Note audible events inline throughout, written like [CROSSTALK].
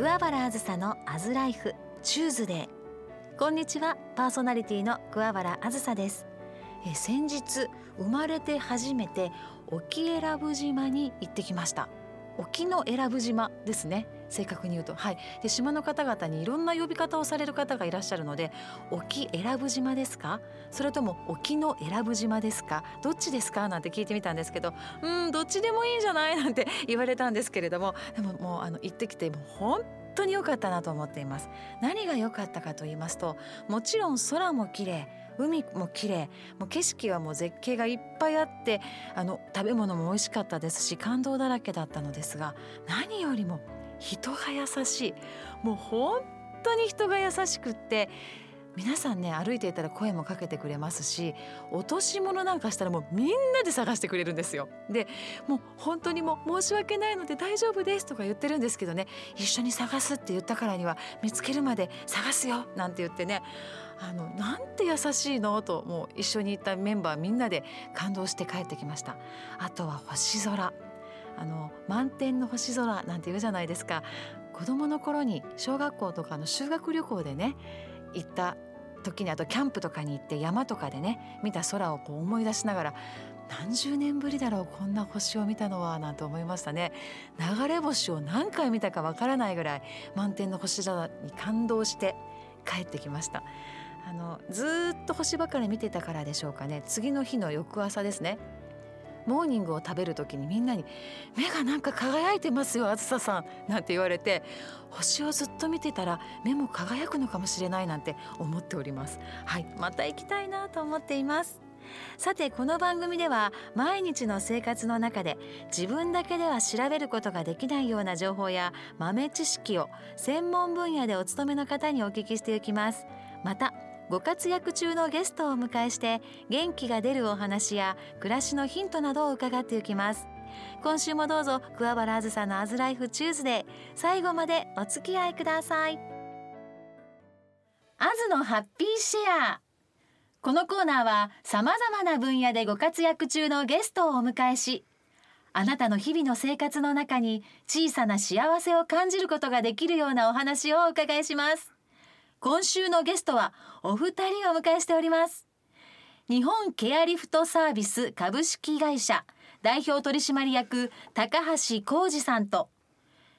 桑原あずさのアズライフチューズデー。こんにちはパーソナリティの桑原あずさです。え先日生まれて初めて沖永良部島に行ってきました。沖永良部島ですね。正確に言うと。はい。で島の方々にいろんな呼び方をされる方がいらっしゃるので沖永良部島ですか？それとも沖永良部島ですか？どっちですか？なんて聞いてみたんですけどうんどっちでもいいんじゃない？なんて言われたんですけれどもでももうあの行ってきてもう本当に良かったなと思っています。何が良かったかと言いますともちろん空も綺麗海も綺麗もう景色はもう絶景がいっぱいあってあの食べ物も美味しかったですし感動だらけだったのですが何よりも人が優しい。もう本当に人が優しくって皆さんね歩いていたら声もかけてくれますし落とし物なんかしたらもうみんなで探してくれるんですよ。でもう本当にもう申し訳ないので大丈夫ですとか言ってるんですけどね一緒に探すって言ったからには見つけるまで探すよなんて言ってねあのなんて優しいの？ともう一緒に行ったメンバーみんなで感動して帰ってきました。あとは星空あの満天の星空なんて言うじゃないですか子供の頃に小学校とかの修学旅行でね行った時にあとキャンプとかに行って山とかでね見た空をこう思い出しながら何十年ぶりだろうこんな星を見たのはなんて思いましたね。流れ星を何回見たかわからないぐらい満天の星空に感動して帰ってきました。あのずっと星ばかり見てたからでしょうかね。次の日の翌朝ですね。モーニングを食べる時にみんなに「目がなんか輝いてますよあずささん」なんて言われて星をずっと見てたら目も輝くのかもしれないなんて思っております。はいまた行きたいなと思っています。さてこの番組では毎日の生活の中で自分だけでは調べることができないような情報や豆知識を専門分野でお勤めの方にお聞きしていきます。またご活躍中のゲストをお迎えして元気が出るお話や暮らしのヒントなどを伺っていきます。今週もどうぞ桑原あずさのアズライフチューズデー最後までお付き合いください。アズのハッピーシェア。このコーナーは様々な分野でご活躍中のゲストをお迎えしあなたの日々の生活の中に小さな幸せを感じることができるようなお話をお伺いします。今週のゲストはお二人をお迎えしております。日本ケアリフトサービス株式会社代表取締役高橋浩二さんと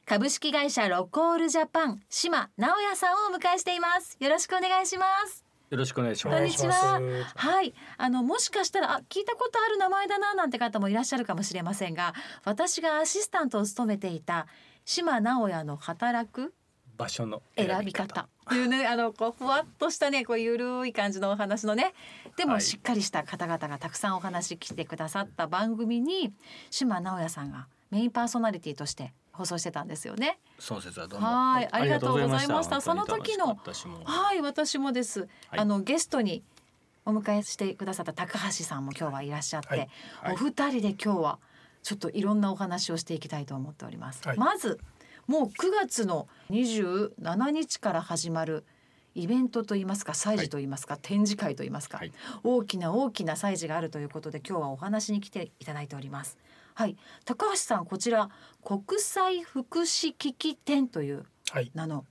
株式会社ロコールジャパン島直也さんをお迎えしています。よろしくお願いします。よろしくお願いします。こんにちは。はい、あのもしかしたらあ聞いたことある名前だななんて方もいらっしゃるかもしれませんが、私がアシスタントを務めていた島直也の働く場所の選び方。っていうねあのこうふわっとしたねこうゆるい感じのお話のねでもしっかりした方々がたくさんお話来てくださった番組に島直也さんがメインパーソナリティとして放送してたんですよね。その説はどうもはいありがとうございました。その時のはい私もです。はい。あのゲストにお迎えしてくださった高橋さんも今日はいらっしゃって、はい。はい。お二人で今日はちょっといろんなお話をしていきたいと思っております。はい。まずもう9月の27日から始まるイベントといいますか祭事といいますか、展示会といいますか、はい大きな大きな祭事があるということで今日はお話に来ていただいております。はい、高橋さんこちら国際福祉機器展というはい、名の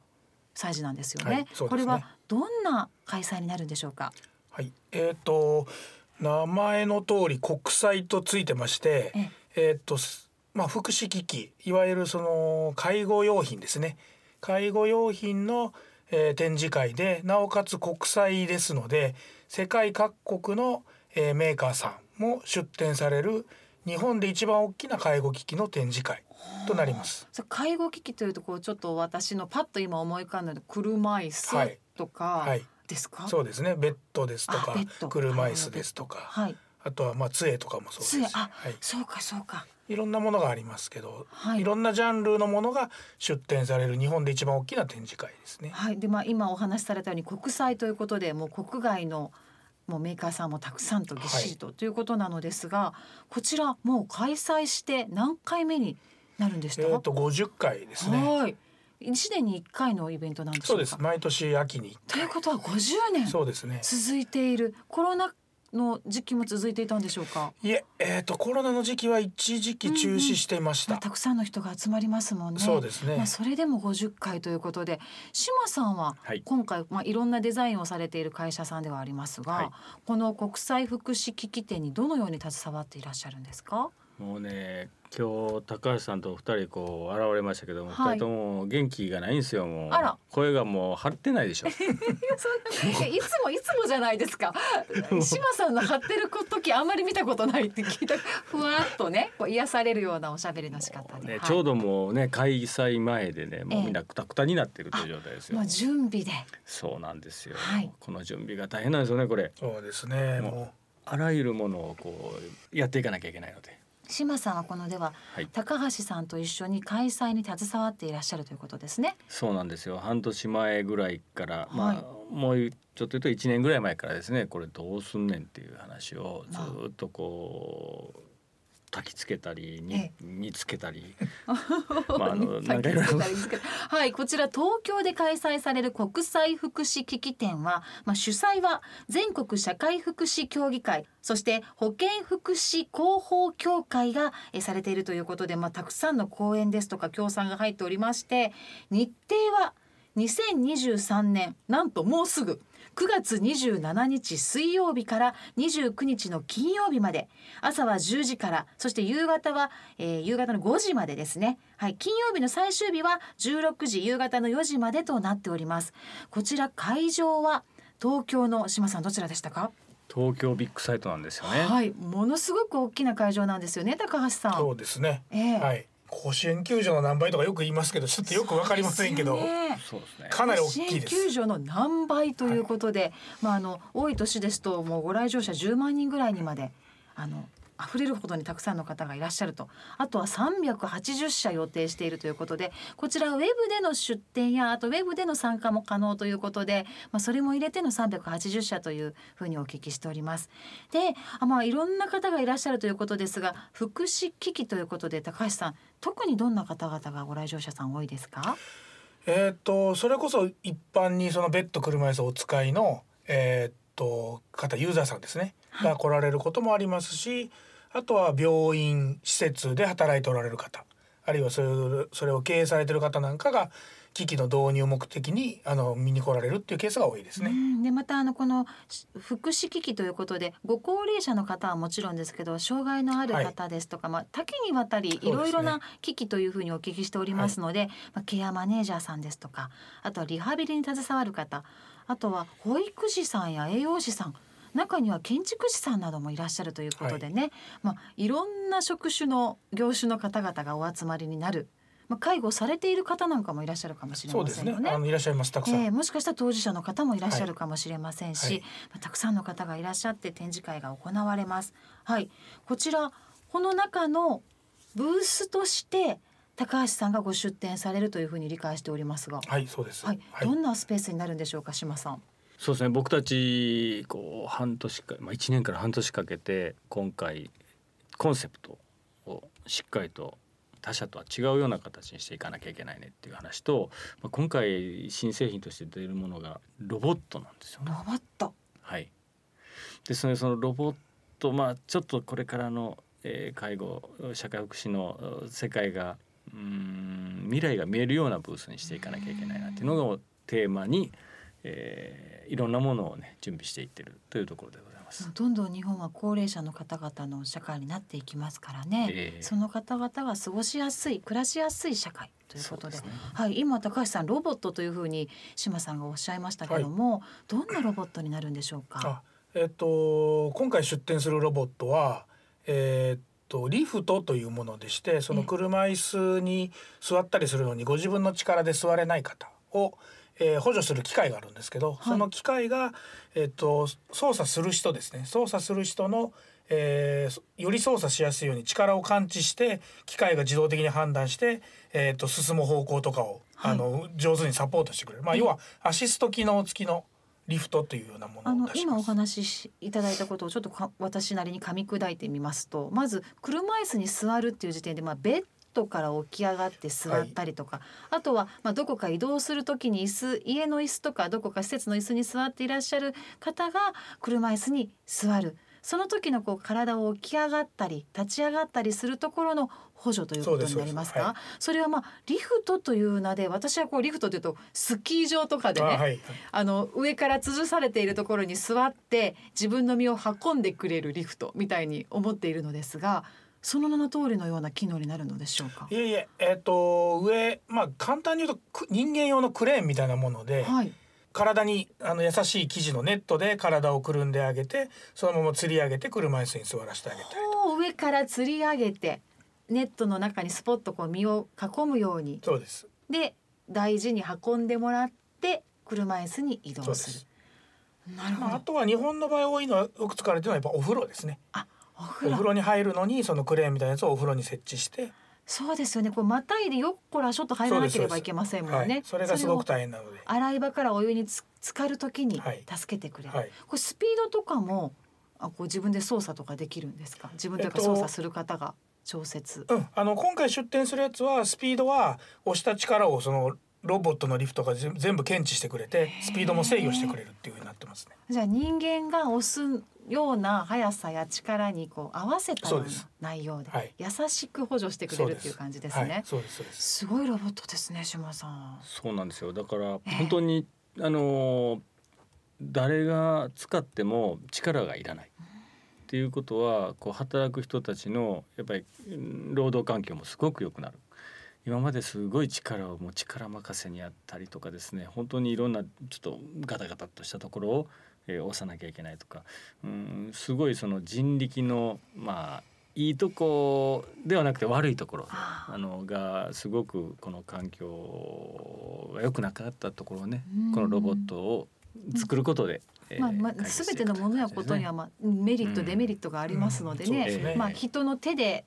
祭事なんですよね。はいねこれはどんな開催になるんでしょうか？はい、えっ、と名前の通り国際とついてましてえ、えっ、とすまあ福祉機器いわゆるその介護用品ですね。介護用品の、えー展示会でなおかつ国際ですので世界各国の、えーメーカーさんも出展される日本で一番大きな介護機器の展示会となります。介護機器というとこうちょっと私のパッと今思い浮かんだ車椅子はいとかはいですか？そうですね。ベッドですとか車椅子ですとか、はい。あとはまあ杖とかもそうですあ、はい、そうかそうか。いろんなものがありますけど、はいい、ろんなジャンルのものが出展される日本で一番大きな展示会ですね。はい。でまあ今お話しされたように国際ということでもう国外のもうメーカーさんもたくさんとぎっしりと、ということなのですが、こちらもう開催して何回目になるんでした？か。えっ、と50回ですね。はい。一年に一回のイベントなんでし。そううです。毎年秋に。ということは50年そうですね。続いているコロナの時期も続いていたんでしょうか？いえ、えー、とコロナの時期は一時期中止していました。まあ、たくさんの人が集まりますもんね。そうですねまあ、それでも50回ということで島さんははい今回、まあ、いろんなデザインをされている会社さんではありますが、はいこの国際福祉機器店にどのように携わっていらっしゃるんですか？もうね今日高橋さんとお二人こう現れましたけども、はい。二人とも元気がないんですよもう。あら。声がもう張ってないでしょ。い [LAUGHS] やそんないやいつもいつもじゃないですか。[LAUGHS] 島さんの張ってる時あんまり見たことないって聞いた。ふわっとねこう癒されるようなおしゃべりの仕方で、ね、はい。ちょうどもうね開催前でねもえ。えうみんなくたくたになってるという状態ですよ、まあ、準備で。そうなんですよ、はい。この準備が大変なんですよねこれ。そうですね。もうもあらゆるものをこうやっていかなきゃいけないので島さんはこのでははい。高橋さんと一緒に開催に携わっていらっしゃるということですね。そうなんですよ。半年前ぐらいから、まはい。あもうちょっと言うと1年ぐらい前からですねこれどうすんねんっていう話をずっとこう焚きつけたりにつけたり。[LAUGHS] まああのはいこちら東京で開催される国際福祉機器展は、まあ、主催は全国社会福祉協議会そして保健福祉広報協会がえされているということで、まあ、たくさんの講演ですとか協賛が入っておりまして日程は2023年なんともうすぐ9月27日水曜日から29日の金曜日まで朝は10時からそして夕方は、えー夕方の5時までですねはい金曜日の最終日は16時夕方の4時までとなっておりますこちら会場は東京の島さんどちらでしたか、東京ビッグサイトなんですよね。はいものすごく大きな会場なんですよね高橋さんうそうですね。ええはい。甲子園球場の何倍とかよく言いますけど、ちょっとよくわかりませんけど、そうですよね。かなり大きいです。球場の何倍ということで、まああの多い年ですともうご来場者10万人ぐらいにまであの溢れるほどにたくさんの方がいらっしゃると。あとは380社予定しているということでこちらウェブでの出展やあとウェブでの参加も可能ということで、まあ、それも入れての380社というふうにお聞きしております。であまあいろんな方がいらっしゃるということですが福祉機器ということで高橋さん特にどんな方々がご来場者さん多いですか？えーっとそれこそ一般にそのベッド車椅子をお使いのえーっと方ユーザーさんですね、が来られることもありますしあとは病院施設で働いておられる方。あるいはそれそれを経営されてる方なんかが機器の導入を目的にあの見に来られるっていうケースが多いですね。うん。でまたあのこのし福祉機器ということでご高齢者の方はもちろんですけど障害のある方ですとか、まあ、多岐にわたりいろいろな機器というふうにお聞きしておりますので、まあ、ケアマネージャーさんですとかあとはリハビリに携わる方あとは保育士さんや栄養士さん中には建築士さんなどもいらっしゃるということでね、まあ、いろんな職種の業種の方々がお集まりになる、まあ、介護されている方なんかもいらっしゃるかもしれませんよね。あのいらっしゃいます。たくさん。えーもしかしたら当事者の方もいらっしゃるかもしれませんし、はい。はい。まあたくさんの方がいらっしゃって展示会が行われます。はい、こちらこの中のブースとして高橋さんがご出展されるというふうに理解しておりますが、はいそうです。はい、どんなスペースになるんでしょうか、島さん。そうですね僕たちこう半年か、まあ、1年から半年かけて今回コンセプトをしっかりと他社とは違うような形にしていかなきゃいけないねっていう話と、まあ、今回新製品として出るものがロボットなんですよねロ。ボット。はい、ですのでそのロボットまあちょっとこれからの、えー介護社会福祉のえー世界がうーん未来が見えるようなブースにしていかなきゃいけないなっていうのがテーマに、えーいろんなものをね準備していってるというところでございます。どんどん日本は高齢者の方々の社会になっていきますからね、ええ。その方々が過ごしやすい暮らしやすい社会ということで。ね。はい、今高橋さんロボットというふうに島さんがおっしゃいましたけども、どんなロボットになるんでしょうか？あえっと今回出展するロボットはえっとリフトというものでしてその車椅子に座ったりするのにご自分の力で座れない方を、えー補助する機械があるんですけど、その機械が、えっと操作する人ですね。操作する人の、えーより操作しやすいように力を感知して機械が自動的に判断して、えっと進む方向とかを、はい。あの上手にサポートしてくれる、まあ、要はアシスト機能付きのリフトというようなもあののを出します。今お話ししいただいたことをちょっとか私なりに噛み砕いてみますとまず車椅子に座るっていう時点で、まあ、ベットから起き上がって座ったりとか、あとはまあどこか移動する時に椅子家の椅子とかどこか施設の椅子に座っていらっしゃる方が車椅子に座るその時のこう体を起き上がったり立ち上がったりするところの補助ということになりますか？そ,、れはまあリフトという名で私はこうリフトというとスキー場とかでねあ、はい、あの上から吊るされているところに座って自分の身を運んでくれるリフトみたいに思っているのですが。その名の通りのような機能になるのでしょうか？いえいえ、えっ、ー、と上まあ簡単に言うと人間用のクレーンみたいなもので、はい、体にあの優しい生地のネットで体をくるんであげてそのまま吊り上げて車椅子に座らせてあげたり上から吊り上げてネットの中にスポッとこう身を囲むように。そうです。で大事に運んでもらって車椅子に移動する。なるほど、まあ、あとは日本の場合多いのはよく使われてるのはやっぱお風呂ですね。あお風呂に入るのにそのクレーンみたいなやつをお風呂に設置してそうですよね。こうまたいでよっこらしょっと入らなければいけませんもんね。それがすごく大変なので。洗い場からお湯につ浸かるときに助けてくれる。はい、これスピードとかもあこう自分で操作とかできるんですか？自分で操作する方が調節。うん、あの今回出展するやつはスピードは押した力をそのロボットのリフトが全部検知してくれてスピードも制御してくれるっていうふうになってますね。じゃあ人間が押すような速さや力にこう合わせたような内容で優しく補助してくれるっていう感じですね。そうですそうです。すごいロボットですね島さん。そうなんですよ。だから本当に、あの誰が使っても力がいらない。っていうことはこう働く人たちのやっぱり労働環境もすごく良くなる。今まですごい力をもう力任せにやったりとかですね本当にいろんなちょっとガタガタとしたところを、えー、押さなきゃいけないとか。うんすごいその人力のまあいいとこではなくて悪いところ。あのがすごくこの環境が良くなかったところをねこのロボットを作ることでまあ、まあ、すべてのものやことには、まあ、メリット、デメリットがありますのでね。まあ、人の手で、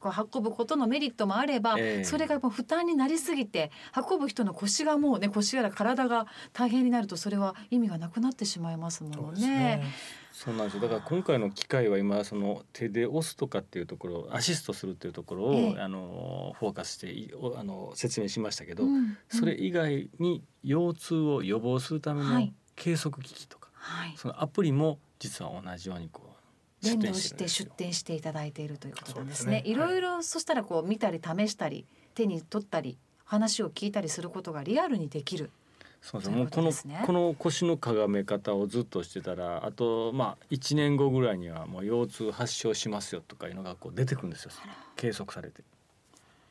こう運ぶことのメリットもあれば、それがもう負担になりすぎて、運ぶ人の腰がもうね、腰やら体が大変になると、それは意味がなくなってしまいますものね。そうなんですよ。だから今回の機械は今その手で押すとかっていうところアシストするっていうところを、あのフォーカスしてあの説明しましたけど、うん。うん、それ以外に腰痛を予防するための計測機器とか、はい、そのアプリも実は同じようにこう連動して出展していただいているということなんですね。すね。い。ろいろ、そしたらこう見たり試したり手に取ったり話を聞いたりすることがリアルにできる。そうですもうこのこの腰のかがめ方をずっとしてたらあとまあ1年後ぐらいにはもう腰痛発症しますよとかいうのがこう出てくるんですよ。計測されて。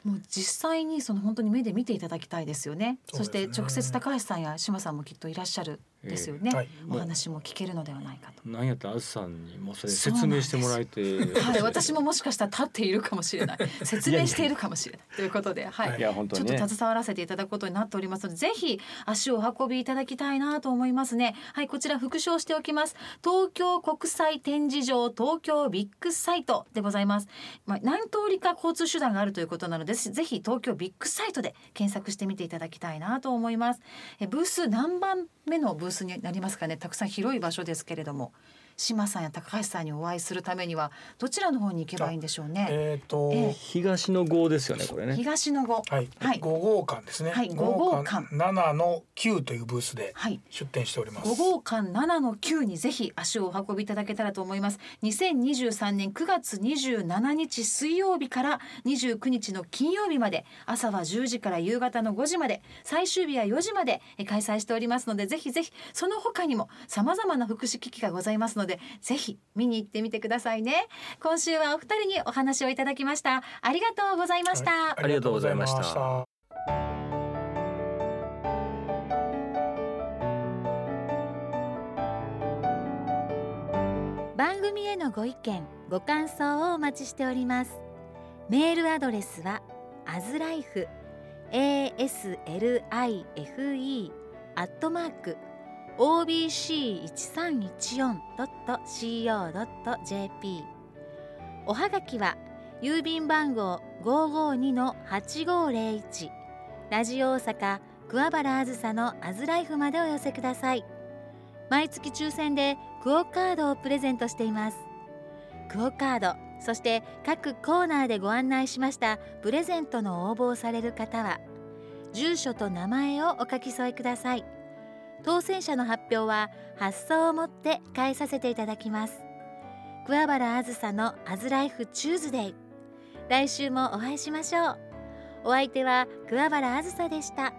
もう実際にその本当に目で見ていただきたいですよね。そ、ね、して直接高橋さんや島さんもきっといらっしゃるですよね、えーはい、お話も聞けるのではないかと。なんやったらあずさんにもそれ説明してもらえて、はい、私ももしかしたら立っているかもしれない、[LAUGHS] 説明しているかもしれない。ということで、はい、いや本当に、ね、ちょっと携わらせていただくことになっておりますので、ぜひ足を運びいただきたいなと思いますね。はい、こちら復唱しておきます。東京国際展示場東京ビッグサイトでございます。まあ何通りか交通手段があるということなので、ぜひ東京ビッグサイトで検索してみていただきたいなと思います。えブース何番目のブースになりますかね。たくさん広い場所ですけれども。島さんや高橋さんにお会いするためにはどちらの方に行けばいいんでしょうね？えっ、ー、と、えー、東の号ですよねこれね。東の号。はい。はい。五号館ですね。はい。五号館七の九というブースで出展しております。五、号館七の九にぜひ足をお運びいただけたらと思います。2023年9月27日水曜日から29日の金曜日まで朝は10時から夕方の5時まで最終日は4時まで開催しておりますのでぜひぜひその他にもさまざまな福祉機器がございますのでぜひ見に行ってみてくださいね。今週はお二人にお話をいただきました。ありがとうございました、はい、ありがとうございました。番組へのご意見ご感想をお待ちしております。メールアドレスはアズライフ aslife アットマーク obc1314.co.jp おはがきは郵便番号552-8501ラジオ大阪桑原あずさのアズライフまでお寄せください。毎月抽選でクオカードをプレゼントしています。クオカードそして各コーナーでご案内しましたプレゼントの応募をされる方は住所と名前をお書き添えください。当選者の発表は発送をもって返させていただきます。桑原あずさのアズライフチューズデイ。来週もお会いしましょう。お相手は桑原あずさでした。